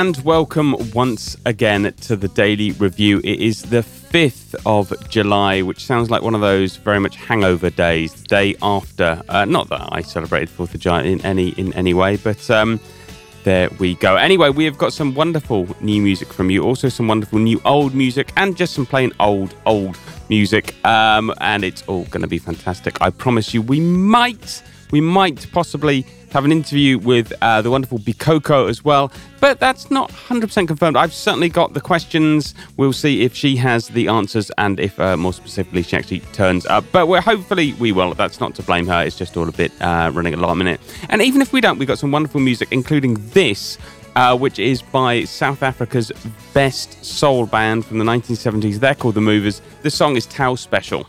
And welcome once again to the Daily Review. It is the 5th of July, which sounds like one of those very much hangover days, the day after. Uh, not that I celebrated 4th of July in any in any way, but um, there we go. Anyway, we have got some wonderful new music from you, also some wonderful new old music, and just some plain old, old music. Um, and it's all going to be fantastic. I promise you, we might, we might possibly have an interview with uh, the wonderful Bikoko as well, but that's not 100% confirmed. I've certainly got the questions. We'll see if she has the answers and if, uh, more specifically, she actually turns up. But we're hopefully we will. That's not to blame her. It's just all a bit uh, running a last minute. And even if we don't, we've got some wonderful music, including this. Uh, which is by South Africa's best soul band from the 1970s. They're called The Movers. The song is Tau Special.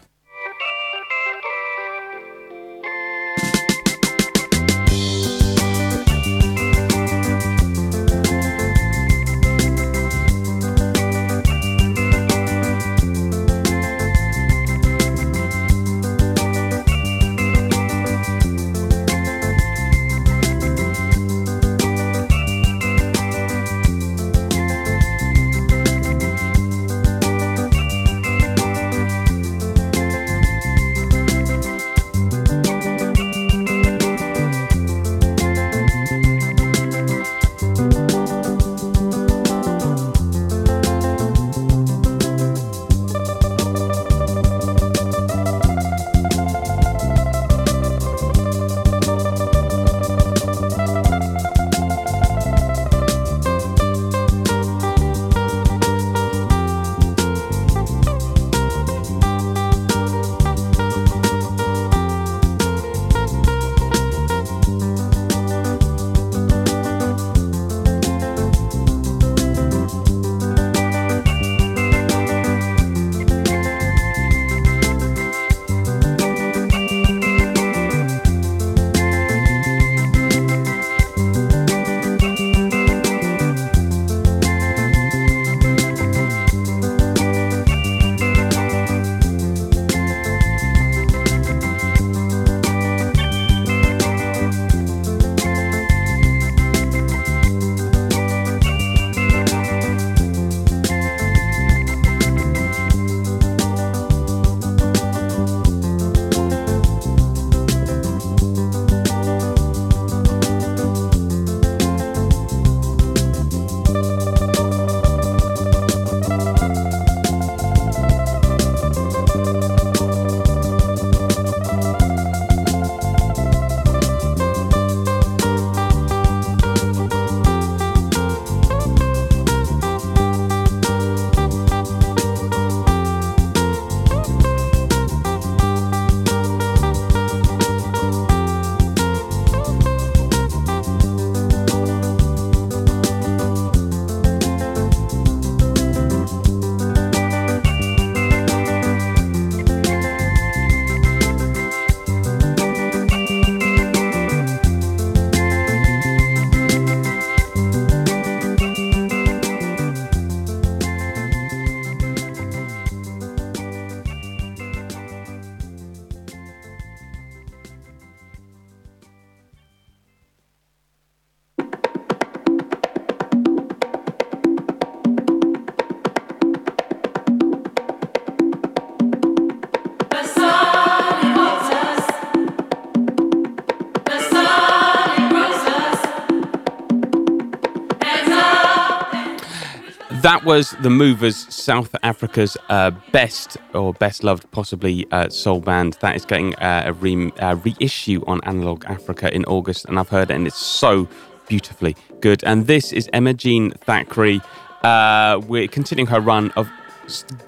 That was the Movers, South Africa's uh, best or best loved, possibly uh, soul band. That is getting uh, a re- reissue on Analog Africa in August, and I've heard it, and it's so beautifully good. And this is Emma Jean Thackray. Uh, we're continuing her run of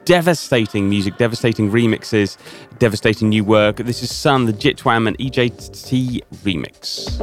devastating music, devastating remixes, devastating new work. This is Sun, the Jitwam and EJT remix.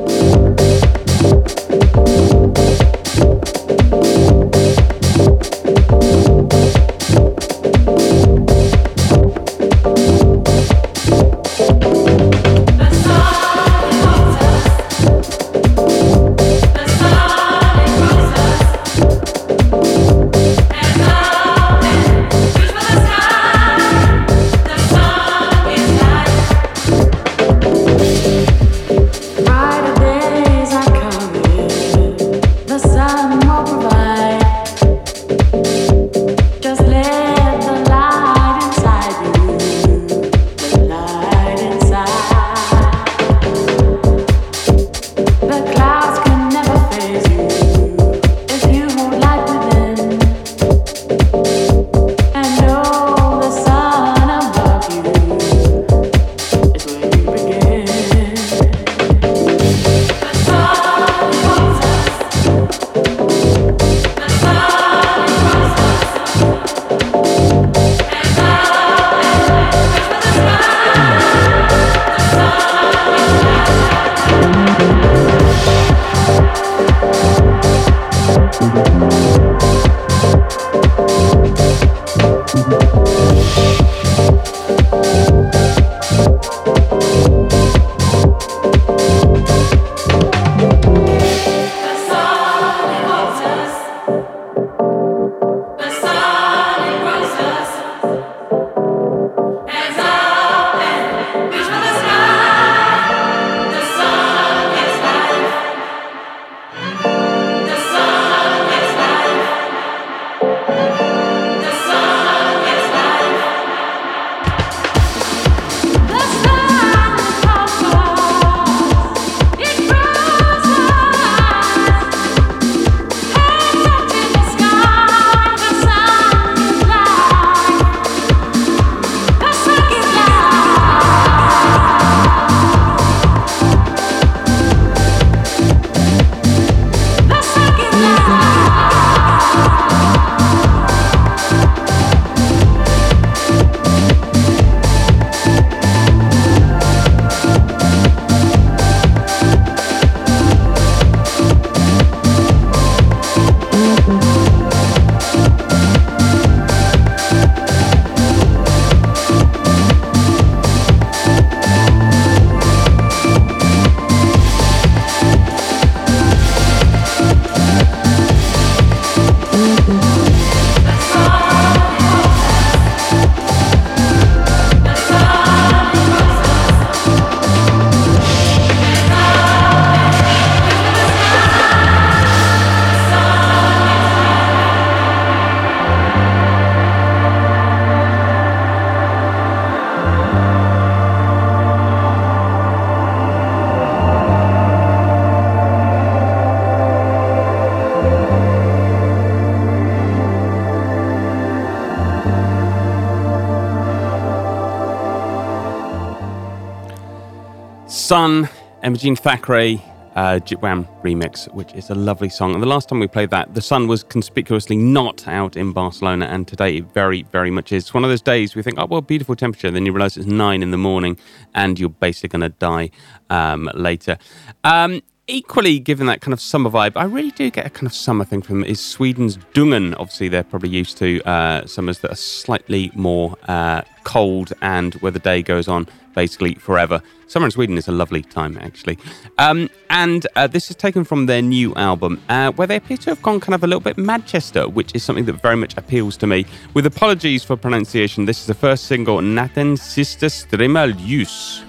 Sun, Emma Jean Thackray, uh, Jitwam remix, which is a lovely song. And the last time we played that, the sun was conspicuously not out in Barcelona, and today it very, very much is. It's one of those days we think, oh, well, beautiful temperature. Then you realize it's nine in the morning and you're basically going to die um, later. Um, equally, given that kind of summer vibe, I really do get a kind of summer thing from is Sweden's Dungen. Obviously, they're probably used to uh, summers that are slightly more uh, cold and where the day goes on basically forever. Summer in Sweden is a lovely time, actually. Um, and uh, this is taken from their new album, uh, where they appear to have gone kind of a little bit Manchester, which is something that very much appeals to me. With apologies for pronunciation, this is the first single, Natten Sista Strimmel Ljus.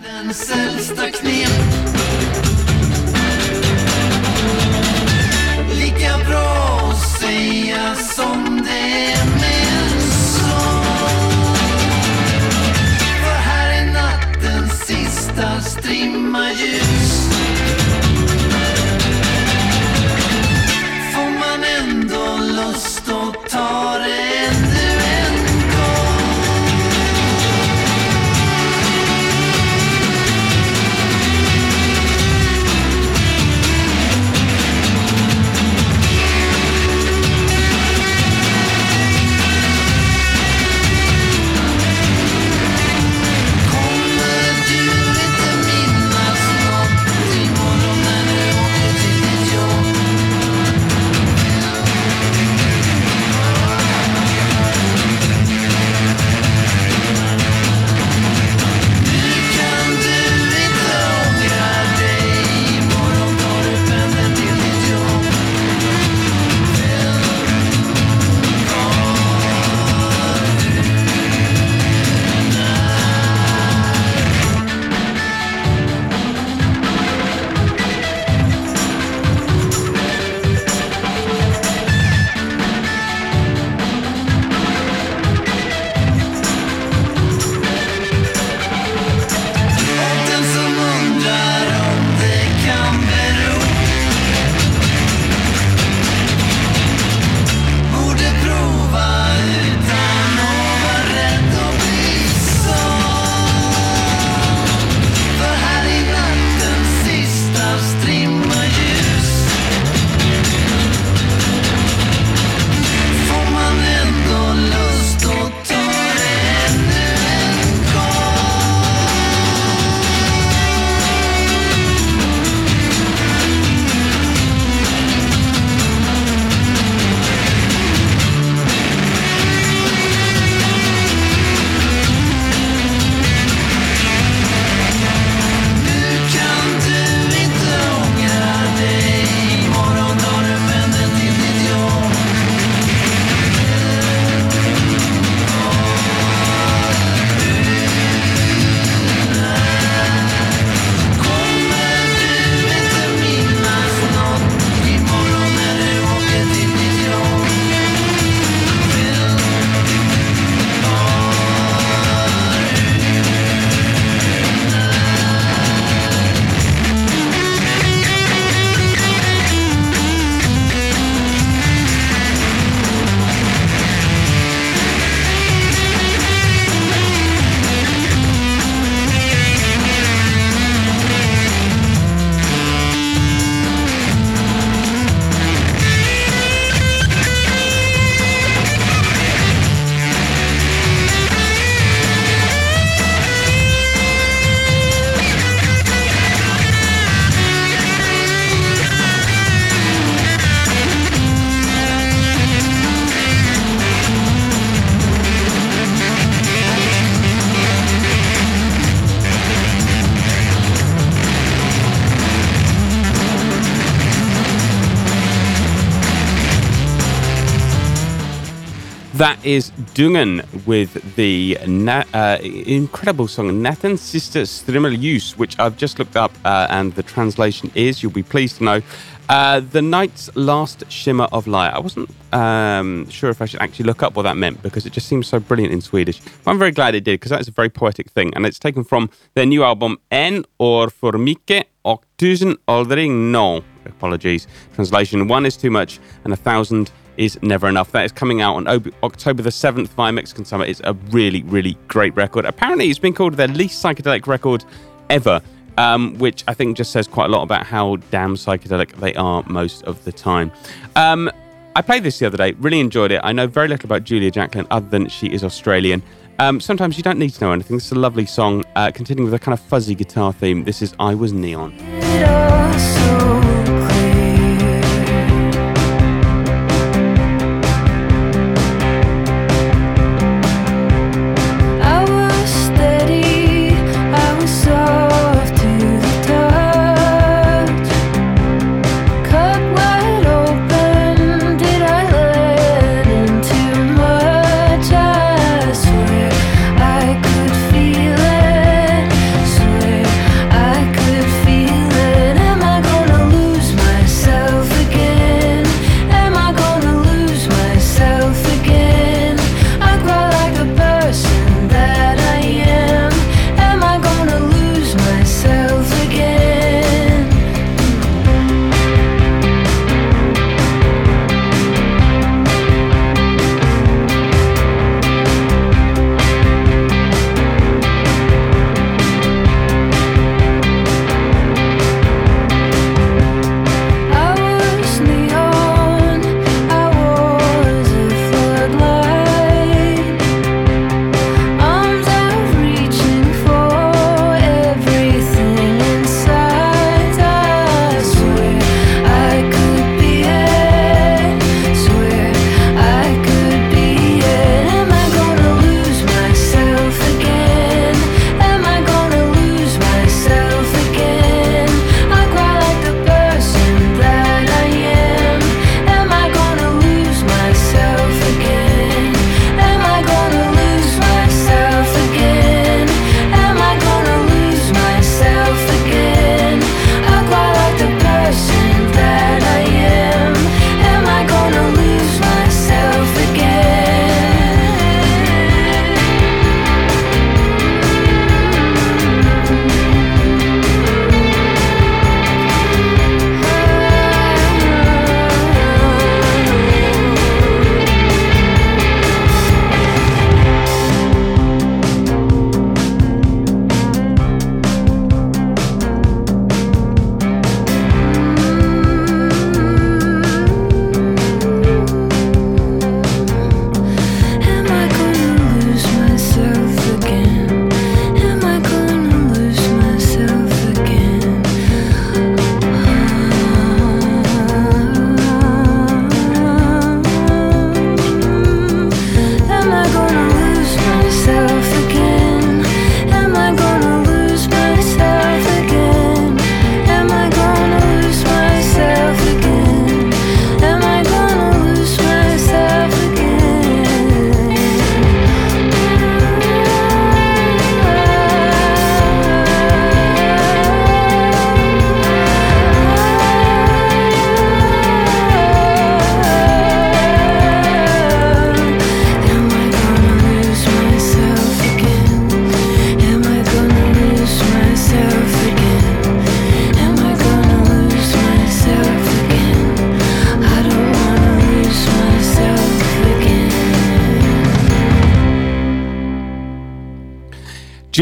Strimma ljus. Is Dungen with the na- uh, incredible song Nathan Sister Use, which I've just looked up, uh, and the translation is, you'll be pleased to know, uh, the night's last shimmer of light. I wasn't um, sure if I should actually look up what that meant because it just seems so brilliant in Swedish. But I'm very glad it did because that is a very poetic thing, and it's taken from their new album En or för mycket och tusen aldrig no. Apologies. Translation: One is too much, and a thousand is never enough. That is coming out on October the 7th via Mexican Summer. It's a really, really great record. Apparently, it's been called their least psychedelic record ever, um, which I think just says quite a lot about how damn psychedelic they are most of the time. Um, I played this the other day, really enjoyed it. I know very little about Julia Jacklin other than she is Australian. Um, sometimes you don't need to know anything. This is a lovely song, uh, continuing with a kind of fuzzy guitar theme. This is I Was Neon.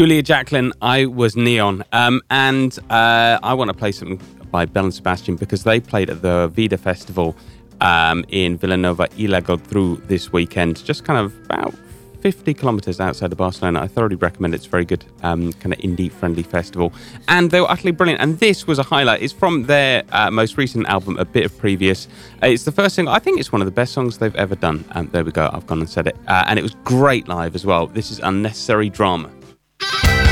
Julia Jacklin, I was Neon. Um, and uh, I want to play something by Belle and Sebastian because they played at the Vida Festival um, in Vilanova i la Geltrú this weekend, just kind of about 50 kilometers outside of Barcelona. I thoroughly recommend it. It's a very good, um, kind of indie friendly festival. And they were utterly brilliant. And this was a highlight. It's from their uh, most recent album, A Bit of Previous. It's the first single. I think it's one of the best songs they've ever done. Um, there we go. I've gone and said it. Uh, and it was great live as well. This is Unnecessary Drama. Yeah.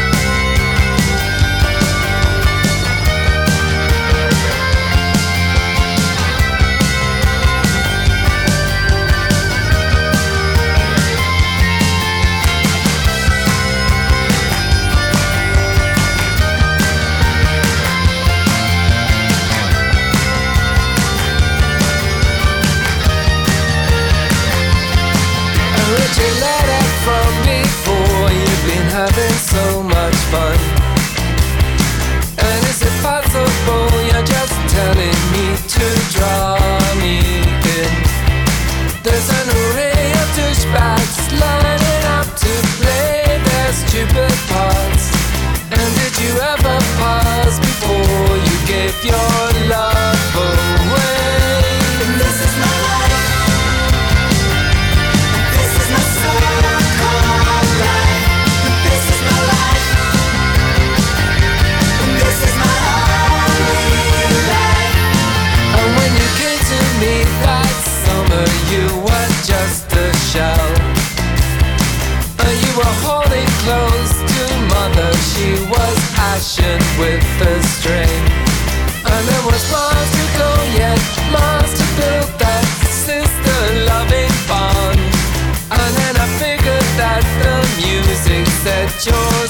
us before you gave your love. Was with the strain. And there was miles to go yet, miles to build that sister loving bond. And then I figured that the music set your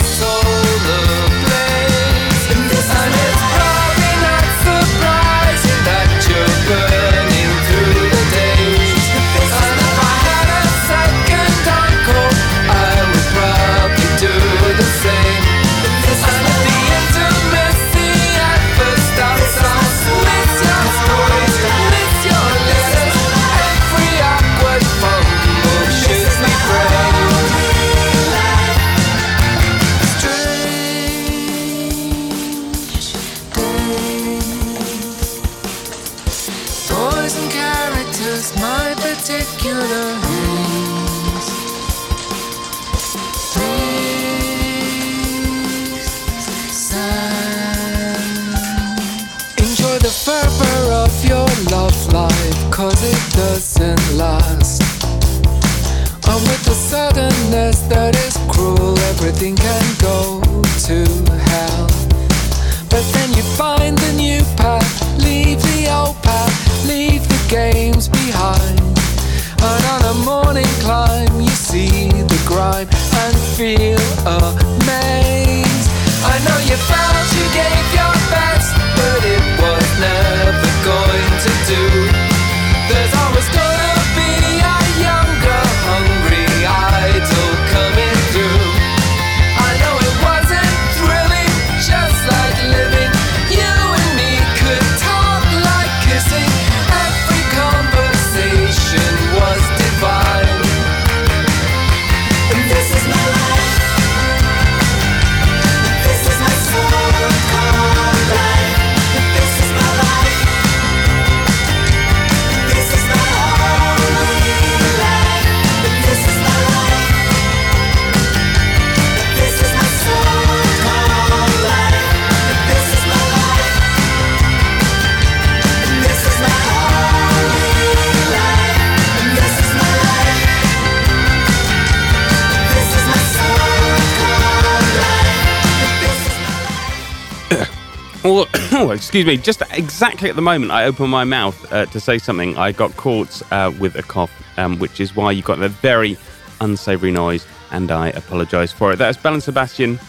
excuse me. Just exactly at the moment, I opened my mouth uh, to say something. I got caught uh, with a cough, um, which is why you got a very unsavoury noise, and I apologise for it. That's Belle and Sebastian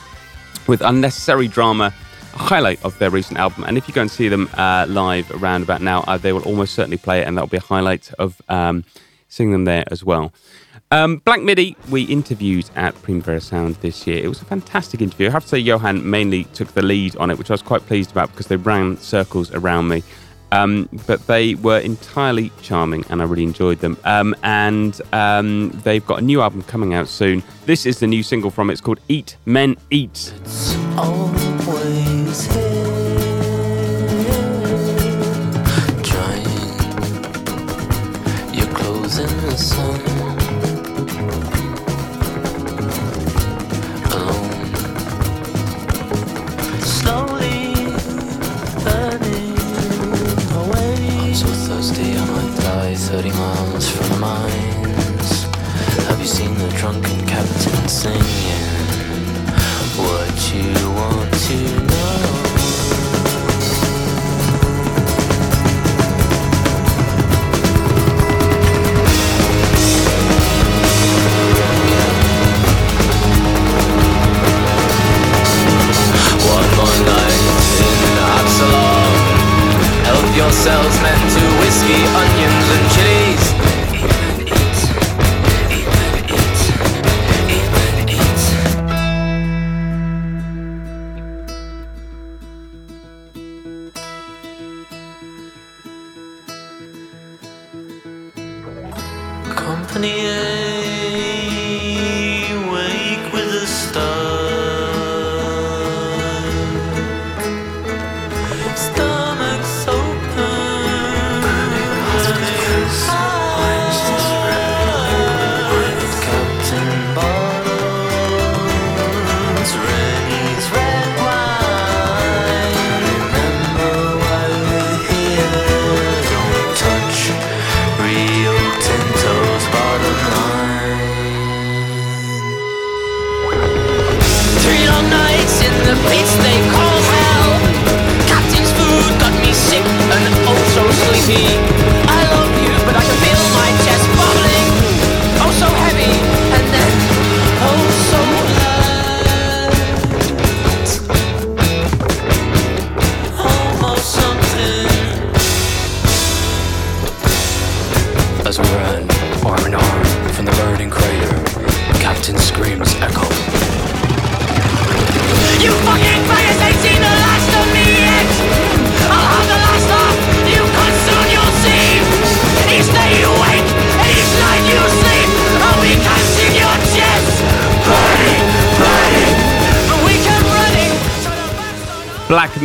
with Unnecessary Drama, a highlight of their recent album. And if you go and see them uh, live around about now, uh, they will almost certainly play it, and that'll be a highlight of um, seeing them there as well. Um, Black Midi, we interviewed at Primavera Sound this year. It was a fantastic interview. I have to say, Johan mainly took the lead on it, which I was quite pleased about because they ran circles around me. Um, but they were entirely charming and I really enjoyed them. Um, and um, they've got a new album coming out soon. This is the new single from it. It's called Eat Men Eat. sun. 30 miles from the mines. Have you seen the drunken captain singing? What you want to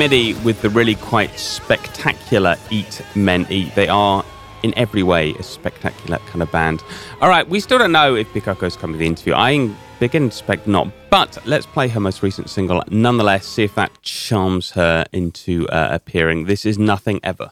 Midi with the really quite spectacular Eat Men Eat. They are, in every way, a spectacular kind of band. All right, we still don't know if Bikoko's coming to the interview. I begin to suspect not, but let's play her most recent single nonetheless, see if that charms her into uh, appearing. This is Nothing Ever.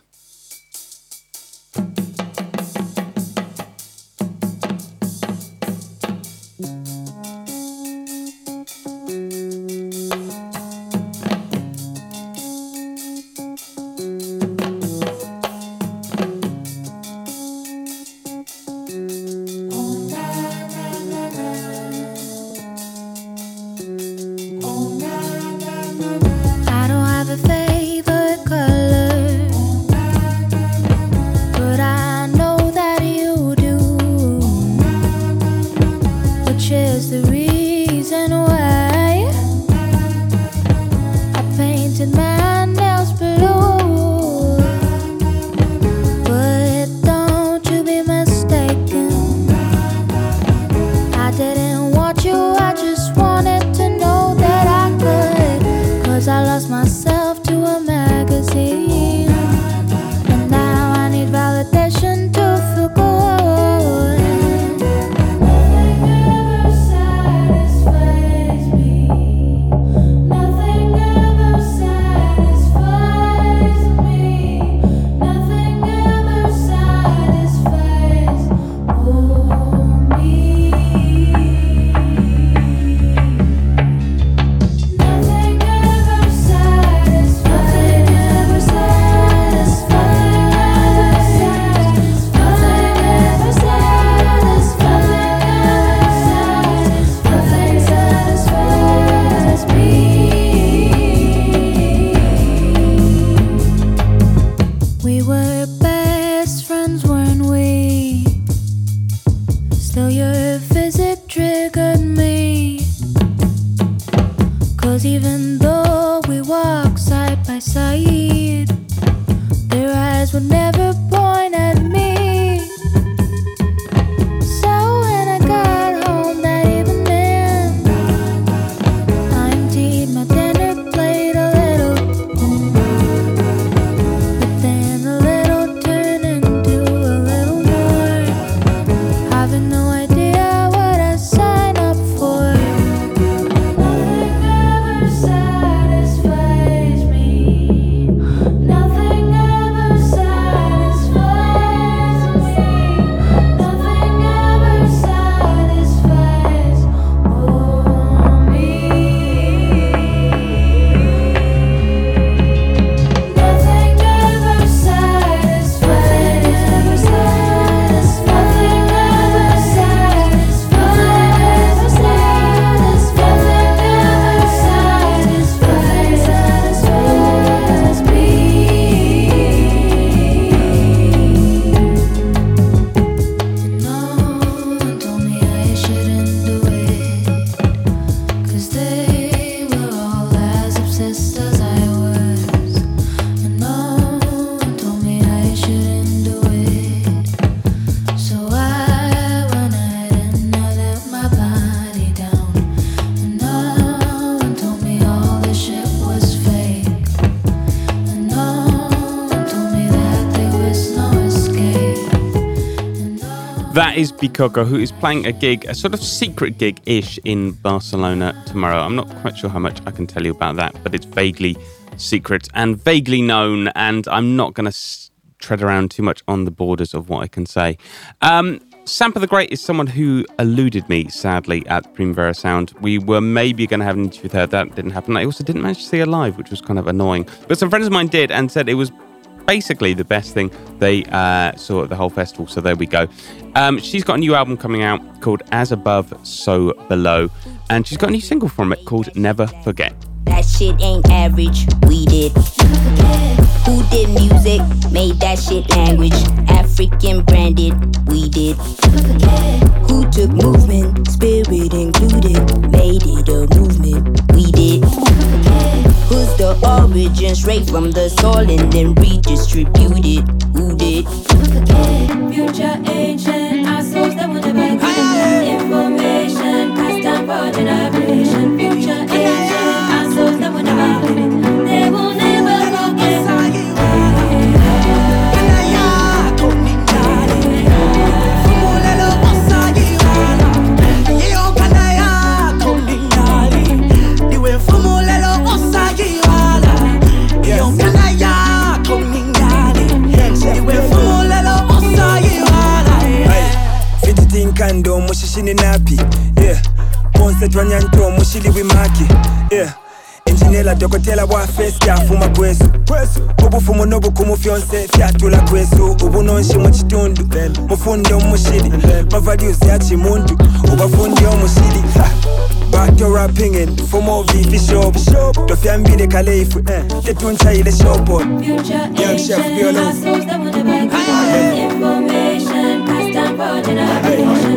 Is Bikoko, who is playing a gig, a sort of secret gig ish in Barcelona tomorrow. I'm not quite sure how much I can tell you about that, but it's vaguely secret and vaguely known, and I'm not going to s- tread around too much on the borders of what I can say. Um, Sampa the Great is someone who eluded me, sadly, at Primavera Sound. We were maybe going to have an interview with her. That didn't happen. I also didn't manage to see her live, which was kind of annoying. But some friends of mine did and said it was basically the best thing they uh, saw at the whole festival. So there we go. Um, she's got a new album coming out called As Above, So Below. And she's got a new single from it called Never Forget. That shit ain't average, we did. Who did music? Made that shit language. African branded, we did. Who took movement? Spirit included. Made it a movement, we did. Who's the origin? Straight from the soil and then redistributed. Who did? Future ancient, our souls that will never get information passed down for generation. Kando mushishini napi. Yeah. Ponse twanyanto mushili wimaki yeah. Enjinela dokotela bwaffe syafuma kwesu. Obufumu n'obukumu fyonse fyatula kwesu. Ubunonshi mu kitundu mufunde omushiri mavalyusi ya kimuntu obafundi omushiri Ha! bato rappingin fumo vifi shop tofyambire kaleifu eh. tetunchaile shopon Future Young Chef ancient, Piolo. our souls that will never information. Passed down for generation.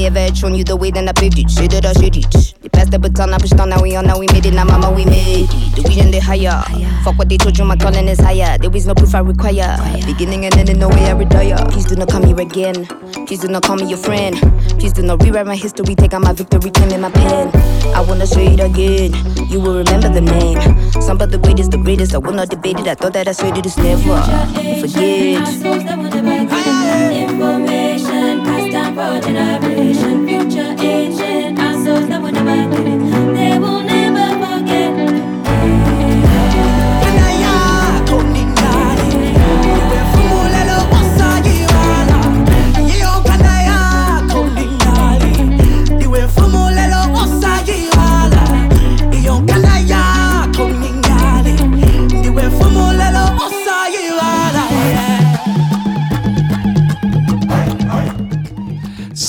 They ever had shown you the way, then I paved it. Say that I said it. You passed the baton, I pushed on, now we on, now we made it. Now mama, we made it. The vision they higher. Fuck what they told you, my calling is higher. There is no proof I require. Beginning and ending, no way I retire. Please do not call me again. Please do not call me your friend. Please do not rewrite my history. Take out my victory, claim in my pen. I wanna say it again. You will remember the name. Some of the greatest, the greatest. I will not debate it. I thought that I said it is never forget. Down for generation.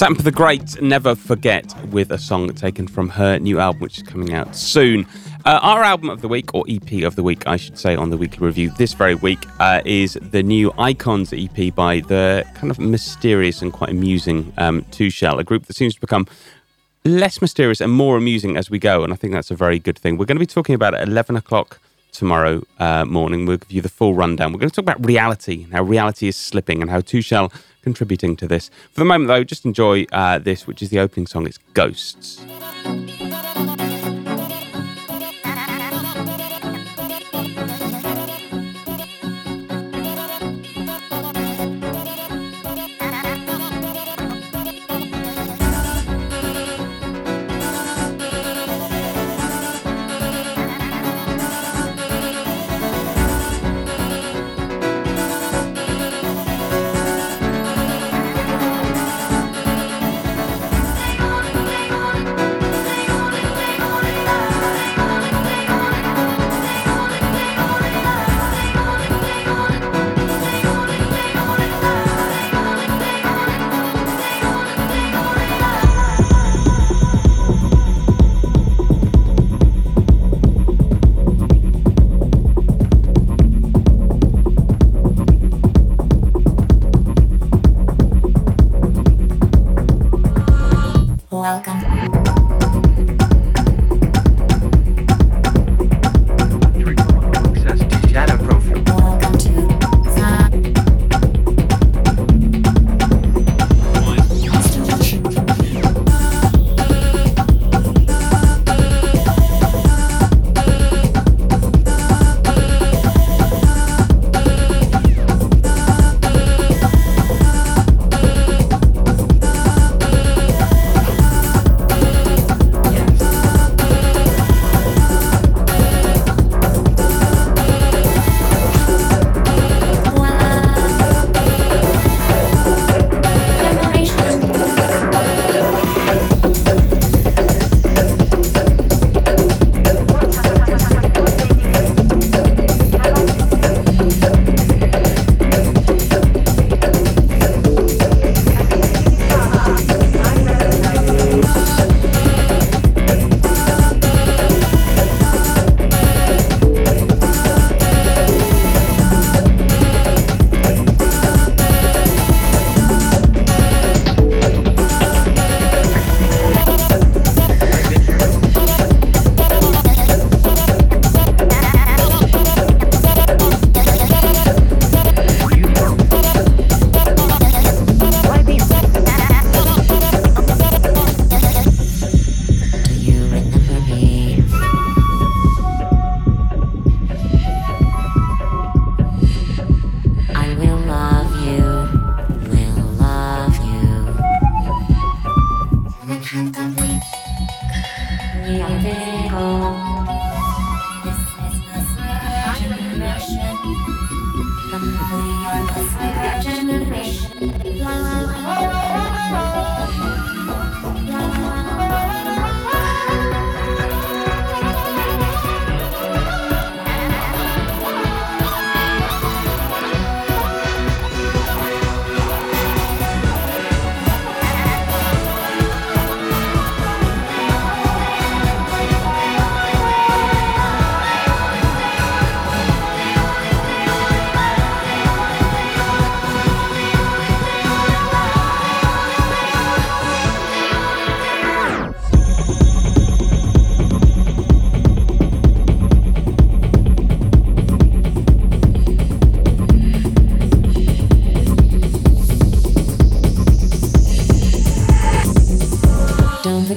Sampa the Great, Never Forget, with a song taken from her new album, which is coming out soon. Uh, our album of the week, or EP of the week, I should say, on the weekly review this very week, uh, is the new Icons EP by the kind of mysterious and quite amusing um, Two Shell, a group that seems to become less mysterious and more amusing as we go, and I think that's a very good thing. We're going to be talking about it at 11 o'clock tomorrow uh, morning. We'll give you the full rundown. We're going to talk about reality, how reality is slipping, and how Two Shell contributing to this. For the moment, though, just enjoy uh, this, which is the opening song. It's Ghosts.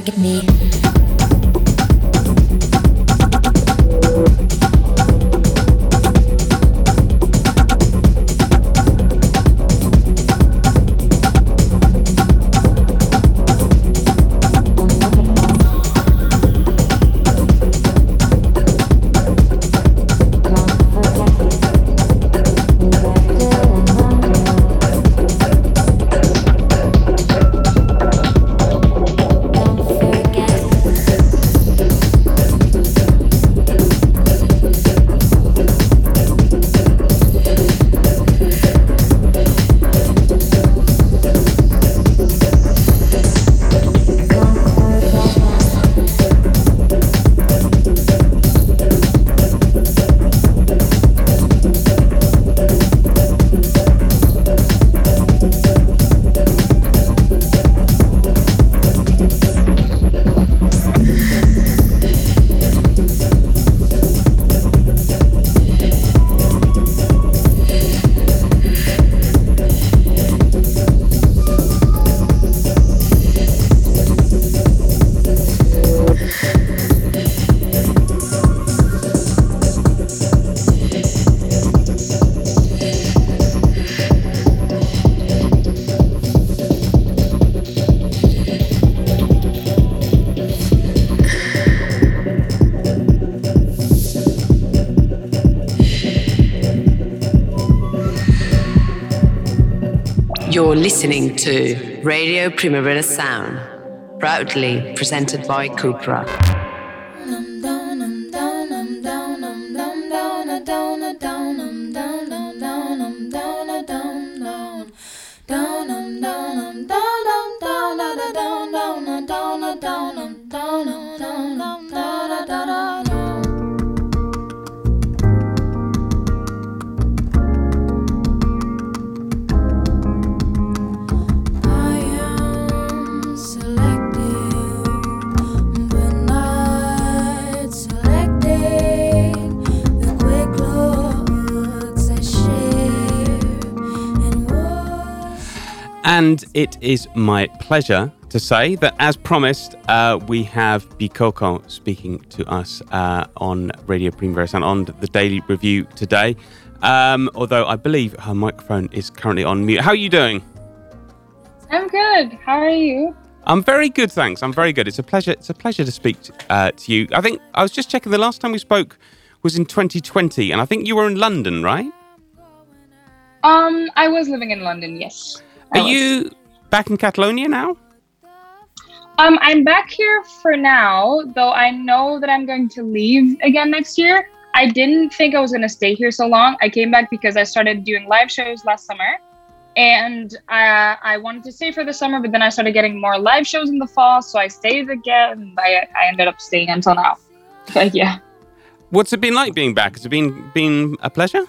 Don't me. Listening to Radio Primavera Sound, proudly presented by Cupra. And it is my pleasure to say that, as promised, uh, we have Bikoko speaking to us uh, on Radio Primavera Sound on the Daily Review today. Um, although I believe her microphone is currently on mute. How are you doing? I'm good. How are you? I'm very good, thanks. I'm very good. It's a pleasure. It's a pleasure to speak uh, to you. I think I was just checking. The last time we spoke was in 2020, and I think you were in London, right? Um, I was living in London. Yes. I Are you back in Catalonia now? Um, I'm back here for now, though I know that I'm going to leave again next year. I didn't think I was going to stay here so long. I came back because I started doing live shows last summer, and uh, I wanted to stay for the summer, but then I started getting more live shows in the fall, so I stayed again. I, I ended up staying until now. But yeah. What's it been like being back? Has it been been a pleasure?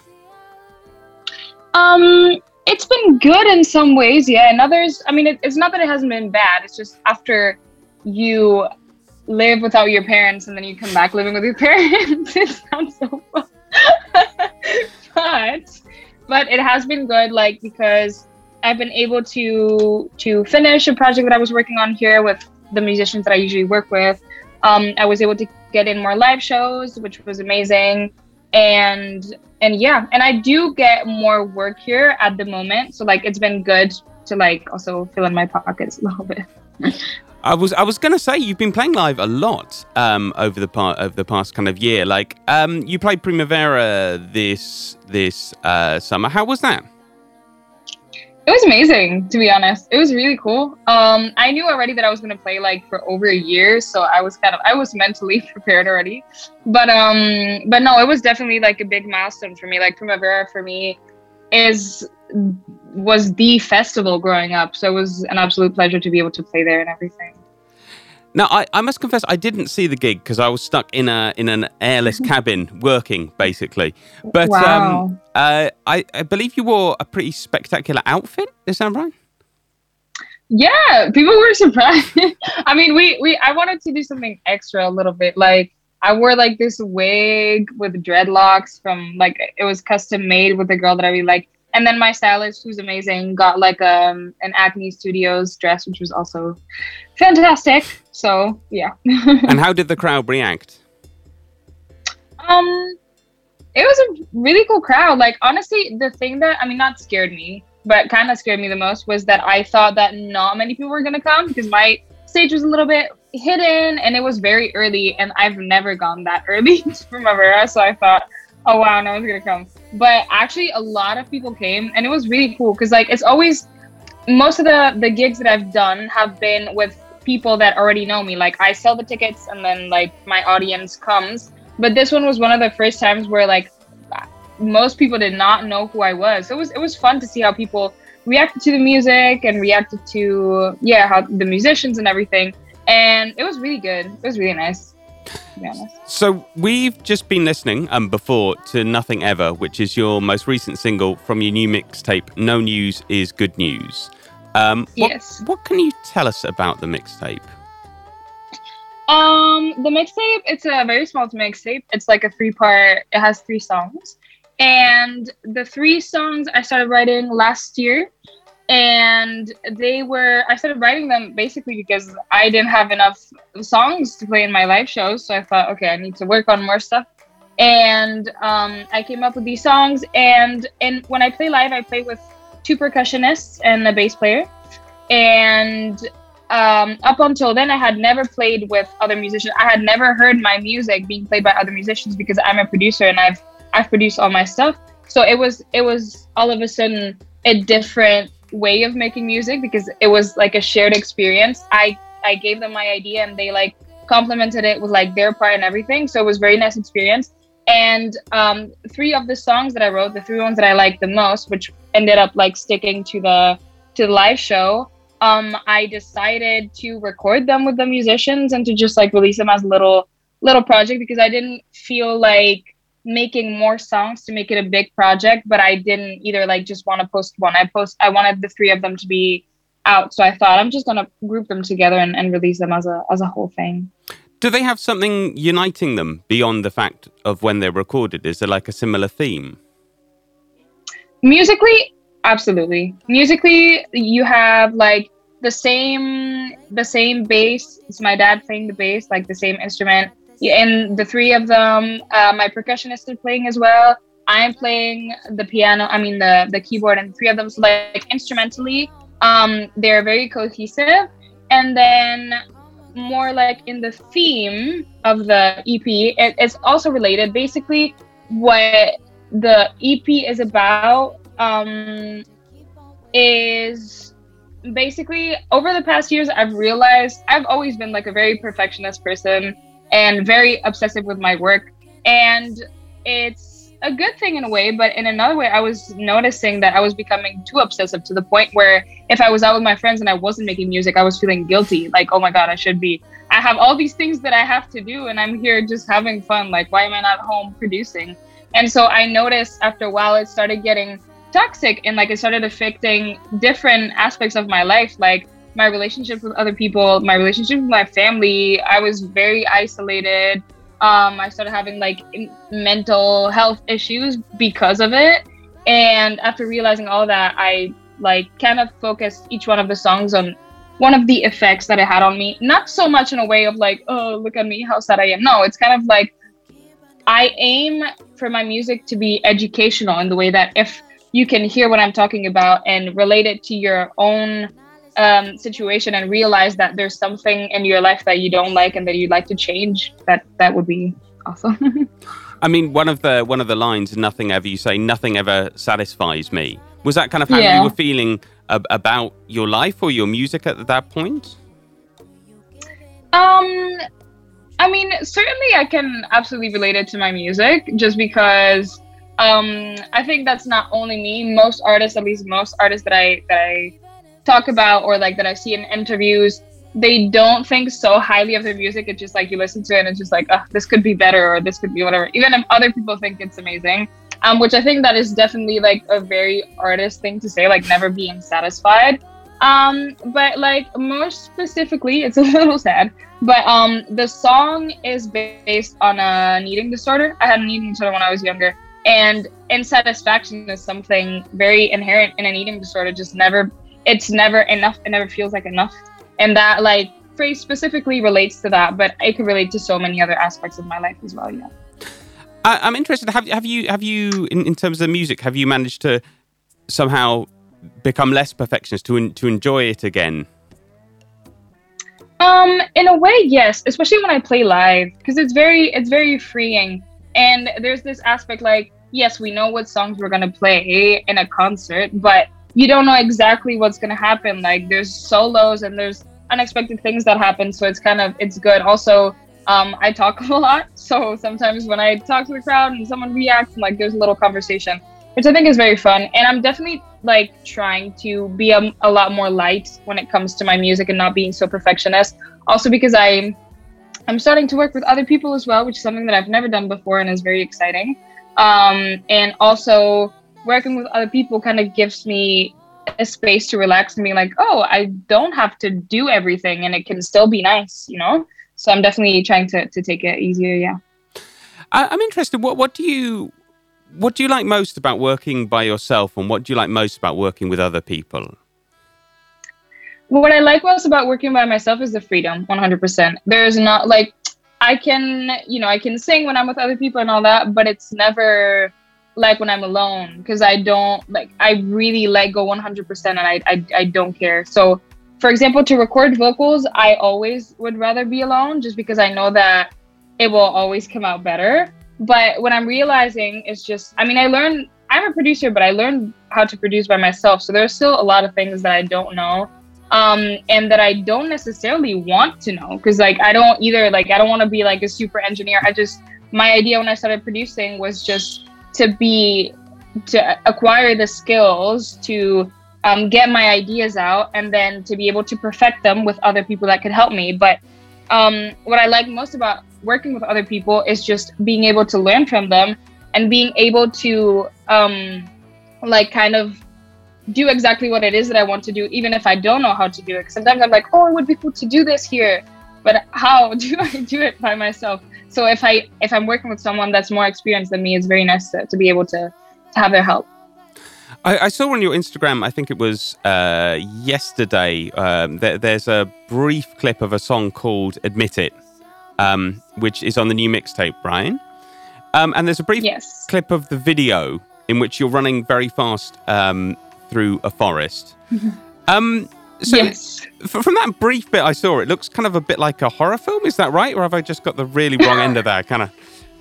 Um, it's been good in some ways, yeah. In others, I mean, it, it's not that it hasn't been bad. It's just after you live without your parents and then you come back living with your parents, it sounds so fun. but, but it has been good, like because I've been able to to finish a project that I was working on here with the musicians that I usually work with. Um, I was able to get in more live shows, which was amazing and and yeah and i do get more work here at the moment so like it's been good to like also fill in my pockets a little bit I was I was gonna say you've been playing live a lot um, over the part over the past kind of year. Like um, you played Primavera this this uh, summer. How was that? It was amazing, to be honest. It was really cool. Um, I knew already that I was gonna play like for over a year, so I was kind of I was mentally prepared already. But um, but no, it was definitely like a big milestone for me. Like Primavera for me is was the festival growing up, so it was an absolute pleasure to be able to play there and everything. Now I, I must confess I didn't see the gig because I was stuck in a in an airless cabin working basically. But Wow. um, uh, I, I believe you wore a pretty spectacular outfit. Is that right? Yeah, people were surprised. I mean, we we I wanted to do something extra a little bit. Like I wore like this wig with dreadlocks from like it was custom made with a girl that I really like. And then my stylist, who's amazing, got like um an Acne Studios dress, which was also fantastic. So yeah. and how did the crowd react? Um, it was a really cool crowd. Like honestly, the thing that I mean, not scared me, but kind of scared me the most was that I thought that not many people were gonna come because my stage was a little bit hidden and it was very early, and I've never gone that early to Primavera, so I thought, oh wow, no one's gonna come. But actually, a lot of people came, and it was really cool because like it's always most of the the gigs that I've done have been with people that already know me. Like I sell the tickets, and then like my audience comes. But this one was one of the first times where like most people did not know who I was. So it was it was fun to see how people reacted to the music and reacted to yeah how the musicians and everything. And it was really good. It was really nice. To be honest. So we've just been listening um, before to Nothing Ever, which is your most recent single from your new mixtape, No News is Good News. Um, what, Yes. What can you tell us about the mixtape? Um, the mixtape, it's a very small mixtape. It's like a three part, it has three songs. And the three songs I started writing last year. And they were, I started writing them basically because I didn't have enough songs to play in my live shows. So I thought, okay, I need to work on more stuff. And um, I came up with these songs. And, and when I play live, I play with two percussionists and a bass player. And um, up until then, I had never played with other musicians. I had never heard my music being played by other musicians because I'm a producer and I've I've produced all my stuff. So it was it was all of a sudden a different way of making music because it was like a shared experience. I I gave them my idea and they like complimented it with like their part and everything. So it was very nice experience. And um, three of the songs that I wrote, the three ones that I liked the most, which ended up like sticking to the to the live show, um, I decided to record them with the musicians and to just like release them as a little little project because I didn't feel like making more songs to make it a big project, but I didn't either like just want to post one. I post I wanted the three of them to be out. So I thought I'm just gonna group them together and, and release them as a as a whole thing. Do they have something uniting them beyond the fact of when they're recorded? Is there like a similar theme? musically absolutely musically you have like the same the same bass it's my dad playing the bass like the same instrument and the three of them uh, my percussionist is playing as well. I'm playing the piano i mean the the keyboard and three of them so like instrumentally um they're very cohesive. And then more like in the theme of the ep it, it's also related. Basically what the EP is about um, is basically over the past years, I've realized I've always been like a very perfectionist person and very obsessive with my work. And it's a good thing in a way, but in another way, I was noticing that I was becoming too obsessive to the point where if I was out with my friends and I wasn't making music, I was feeling guilty. Like, oh my God, I should be. I have all these things that I have to do, and I'm here just having fun. Like, why am I not home producing? And so I noticed after a while it started getting toxic and like it started affecting different aspects of my life, like my relationship with other people, my relationship with my family. I was very isolated. Um, I started having like mental health issues because of it. And after realizing all that, I like kind of focused each one of the songs on one of the effects that it had on me. Not so much in a way of like, oh, look at me, how sad I am. No, it's kind of like I aim for my music to be educational in the way that if you can hear what I'm talking about and relate it to your own um, situation and realize that there's something in your life that you don't like and that you'd like to change, that that would be awesome. I mean, one of the one of the lines, "Nothing ever," you say, "Nothing ever satisfies me." Was that kind of how Yeah. you were feeling ab- about your life or your music at that point? Um, I mean, certainly I can absolutely relate it to my music just because um I think that's not only me. Most artists, at least most artists that I that I talk about or like that I see in interviews, they don't think so highly of their music. It's just like you listen to it and it's just like, oh, this could be better or this could be whatever. Even if other people think it's amazing. Um, which I think that is definitely like a very artist thing to say, like never being satisfied. Um, but like more specifically, it's a little sad. But um, the song is based on an eating disorder. I had an eating disorder when I was younger, and insatisfaction is something very inherent in an eating disorder. Just never, it's never enough. It never feels like enough, and that like phrase specifically relates to that. But it could relate to so many other aspects of my life as well. Yeah. I, I'm interested. Have have you have you in, in terms of music? Have you managed to somehow become less perfectionist to to enjoy it again? Um, in a way, yes, especially when I play live because it's very it's very freeing. And there's this aspect like, yes, we know what songs we're gonna play in a concert, but you don't know exactly what's gonna happen. Like there's solos and there's unexpected things that happen, so it's kind of it's good. Also, um, I talk a lot, so sometimes when I talk to the crowd and someone reacts, like there's a little conversation, which I think is very fun. And I'm definitely like trying to be a, a lot more light when it comes to my music and not being so perfectionist. Also because I I'm starting to work with other people as well, which is something that I've never done before and is very exciting. Um, and also working with other people kind of gives me a space to relax and be like, oh, I don't have to do everything and it can still be nice, you know? So I'm definitely trying to, to take it easier, yeah. I, I'm interested. What what do you what do you like most about working by yourself, and what do you like most about working with other people? what I like most about working by myself is the freedom, 100%. There's not like, I can, you know, I can sing when I'm with other people and all that, but it's never like when I'm alone because I don't like, I really let go 100% and I, I, I don't care. So, for example, to record vocals, I always would rather be alone just because I know that it will always come out better. But what I'm realizing is just, I mean, I learned, I'm a producer, but I learned how to produce by myself. So there's still a lot of things that I don't know um and that i don't necessarily want to know because like i don't either like i don't want to be like a super engineer i just my idea when i started producing was just to be to acquire the skills to um, get my ideas out and then to be able to perfect them with other people that could help me but um, what i like most about working with other people is just being able to learn from them and being able to um, like kind of do exactly what it is that I want to do, even if I don't know how to do it Sometimes I'm like, oh, it would be cool to do this here, but how do I do it by myself? So if I if I'm working with someone that's more experienced than me, it's very nice to, to be able to, to have their help. I, I saw on your Instagram, I think it was uh, yesterday, um, there, there's a brief clip of a song called Admit It, um, which is on the new mixtape, Brian. Um, and there's a brief Yes. clip of the video in which you're running very fast um, through a forest. Um, so, yes. from that brief bit I saw, it looks kind of a bit like a horror film. Is that right? Or have I just got the really wrong end of that? Kind of,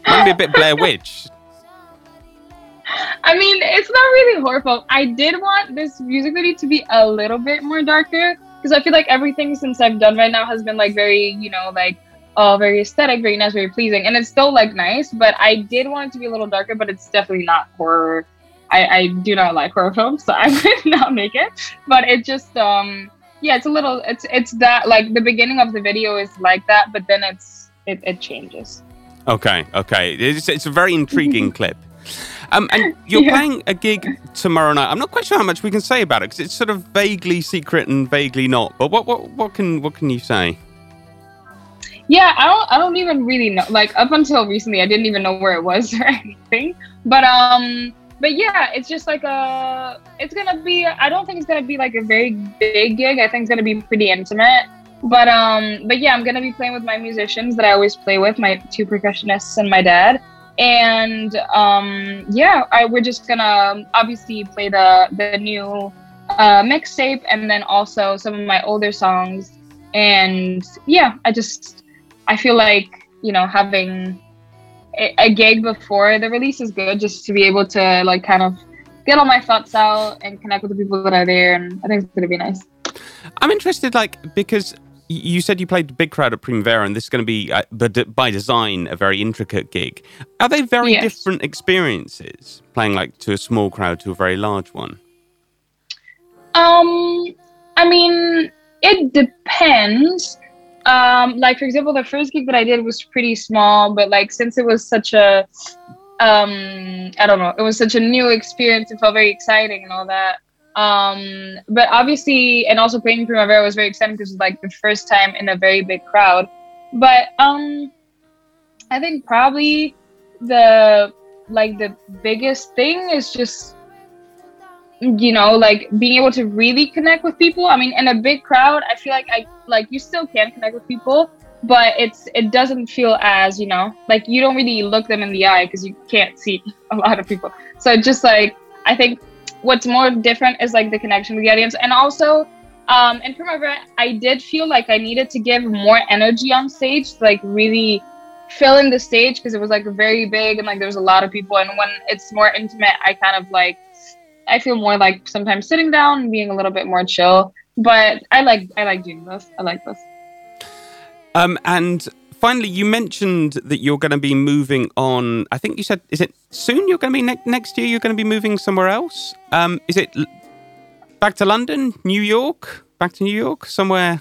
maybe a bit Blair Witch. I mean, it's not really horrible. I did want this music video to be a little bit more darker because I feel like everything since I've done right now has been like very, you know, like uh, very aesthetic, very nice, very pleasing, and it's still like nice. But I did want it to be a little darker, but it's definitely not horror. I, I do not like horror films, so I would not make it. But it just, um, yeah, it's a little, it's it's that like the beginning of the video is like that, but then it's it, it changes. Okay, okay. It's, it's a very intriguing clip. Um, and you're Yeah. playing a gig tomorrow night. I'm not quite sure how much we can say about it because it's sort of vaguely secret and vaguely not. But what, what, what can what can you say? Yeah, I don't I don't even really know. Like up until recently I didn't even know where it was or anything. But um but yeah, it's just like a it's gonna be I don't think it's gonna be like a very big gig. I think it's gonna be pretty intimate. But um but yeah, I'm gonna be playing with my musicians that I always play with, my two percussionists and my dad. And um yeah, I we're just gonna obviously play the the new uh, mixtape, and then also some of my older songs. And yeah, I just I feel like you know having a, a gig before the release is good, just to be able to like kind of get all my thoughts out and connect with the people that are there, and I think it's gonna be nice. I'm interested, like, because you said you played the big crowd at Primavera, and this is going to be, uh, but by design, a very intricate gig. Are they very Yes. different experiences playing like to a small crowd to a very large one? Um, I mean, it depends. Um, like for example, the first gig that I did was pretty small, but like since it was such a, um, I don't know, it was such a new experience. It felt very exciting and all that. Um, but obviously, and also playing Primavera was very exciting because it was like the first time in a very big crowd. But um, I think probably the like the biggest thing is just you know like being able to really connect with people. I mean in a big crowd i feel like i like you still can connect with people but it's it doesn't feel as you know like you don't really look them in the eye because you can't see a lot of people. So just like i think what's more different is like the connection with the audience. And also um in primavera i did feel like i needed to give more energy on stage to like really fill in the stage because it was like very big and like there was a lot of people. And when it's more intimate i kind of like I feel more like sometimes sitting down and being a little bit more chill. But I like I like doing this. I like this. Um, and finally, you mentioned that you're going to be moving on. I think you said, is it soon you're going to be ne- next year? You're going to be moving somewhere else. Um, is it back to London, New York, back to New York, somewhere?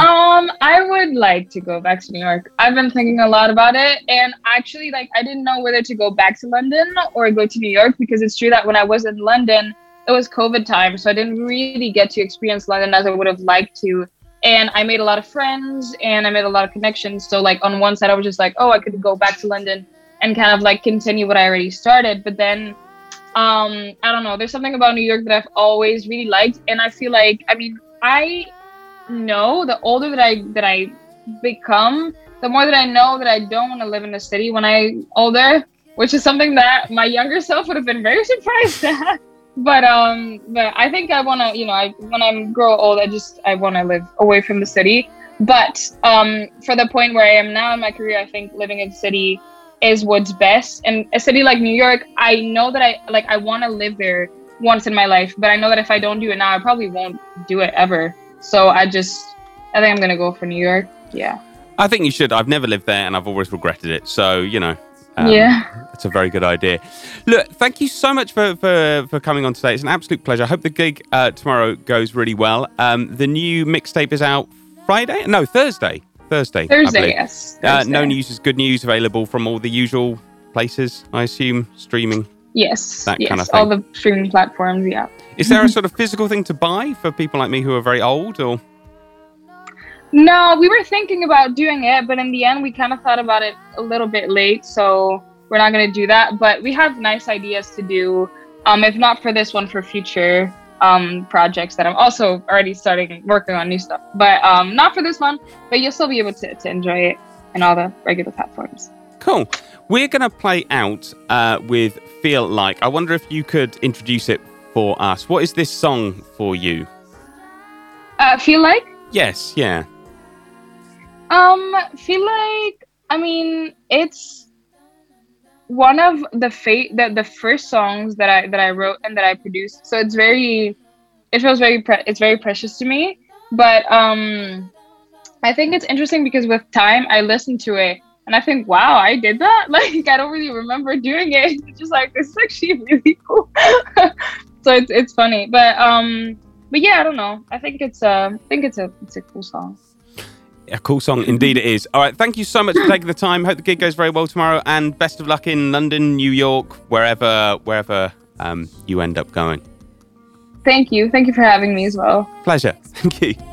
Um, I would like to go back to New York. I've been thinking a lot about it, and actually, like, I didn't know whether to go back to London or go to New York because it's true that when I was in London, it was COVID time, so I didn't really get to experience London as I would have liked to. And I made a lot of friends and I made a lot of connections. So, like, on one side, I was just like, oh, I could go back to London and kind of like continue what I already started. But then, um, I don't know, there's something about New York that I've always really liked, and I feel like, I mean, I know the older that I that I become, the more that I know that I don't want to live in the city when I older, which is something that my younger self would have been very surprised at. But um, but I think I want to, you know, I when I grow old, I just I want to live away from the city. But um, for the point where I am now in my career, I think living in the city is what's best. And a city like New York, I know that I like I want to live there once in my life, but I know that if I don't do it now, I probably won't do it ever. So I just, I think I'm gonna go for New York. Yeah. I think you should. I've never lived there and I've always regretted it. So, you know. um, Yeah. It's a very good idea. Look, thank you so much for, for, for coming on today. It's an absolute pleasure. I hope the gig uh, tomorrow goes really well. Um, the new mixtape is out Friday? No, Thursday. Thursday. Thursday, yes. Uh, no news is good news. Available from all the usual places, I assume, streaming. Yes. that yes. kind of All the streaming platforms. Yeah. Is there a sort of physical thing to buy for people like me who are very old, or No, we were thinking about doing it, but in the end, we kind of thought about it a little bit late, so we're not gonna do that. But we have nice ideas to do. Um, if not for this one, for future um projects that I'm also already starting working on new stuff. But um, not for this one. But you'll still be able to, to enjoy it in all the regular platforms. Cool. We're going to play out uh, with Feel Like. I wonder if you could introduce it for us. What is this song for you? Uh, feel like Yes, yeah. Um, feel like I mean it's one of the fa- the the first songs that I that I wrote and that I produced. So it's very, it feels very pre- it's very precious to me. But um, I think it's interesting because with time I listen to it and I think, wow, I did that. Like I don't really remember doing it. It's just like this is actually really cool. so it's it's funny, but um, but yeah, I don't know. I think it's uh, I think it's a it's a cool song. A cool song, indeed it is. All right, thank you so much for taking the time. Hope the gig goes very well tomorrow, and best of luck in London, New York, wherever wherever um, you end up going. Thank you. Thank you for having me as well. Pleasure. Thank you.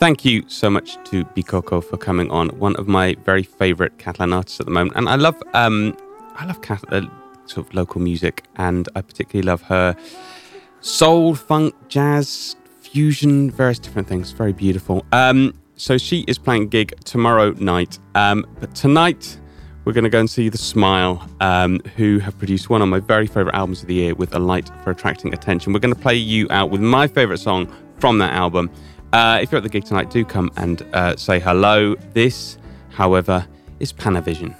Thank you so much to Bikoko for coming on. One of my very favourite Catalan artists at the moment, and I love, um, I love Cat- uh, sort of local music, and I particularly love her soul, funk, jazz, fusion, various different things. Very beautiful. Um, so she is playing gig tomorrow night, um, but tonight we're going to go and see The Smile, um, who have produced one of my very favourite albums of the year with A Light for Attracting Attention. We're going to play you out with my favourite song from that album. Uh, if you're at the gig tonight, do come and uh, say hello. This, however, is Panavision.